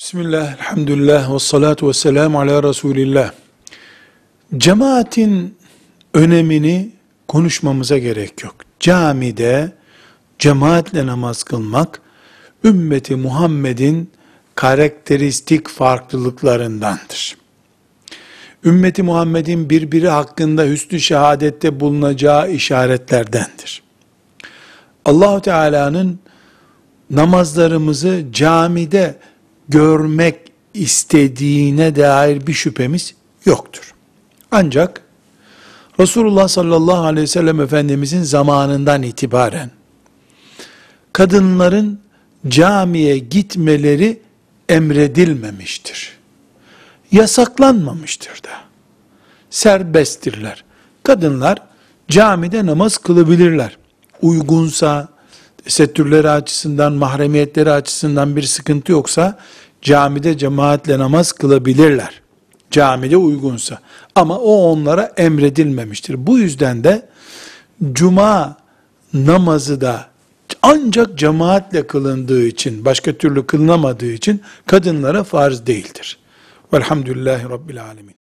Bismillah, elhamdülillah, ve salatu ve selamu ala Resulillah. Cemaatin önemini konuşmamıza gerek yok. Camide cemaatle namaz kılmak, ümmeti Muhammed'in karakteristik farklılıklarındandır. Ümmeti Muhammed'in birbiri hakkında hüsnü şehadette bulunacağı işaretlerdendir. Allahu Teala'nın namazlarımızı camide görmek istediğine dair bir şüphemiz yoktur. Ancak Resulullah sallallahu aleyhi ve sellem Efendimizin zamanından itibaren kadınların camiye gitmeleri emredilmemiştir. Yasaklanmamıştır da. Serbesttirler. Kadınlar camide namaz kılabilirler. Uygunsa, tesettürleri açısından, mahremiyetleri açısından bir sıkıntı yoksa, camide cemaatle namaz kılabilirler. Camide uygunsa. Ama o onlara emredilmemiştir. Bu yüzden de cuma namazı da ancak cemaatle kılındığı için, başka türlü kılınamadığı için kadınlara farz değildir. Velhamdülillahi Rabbil Alemin.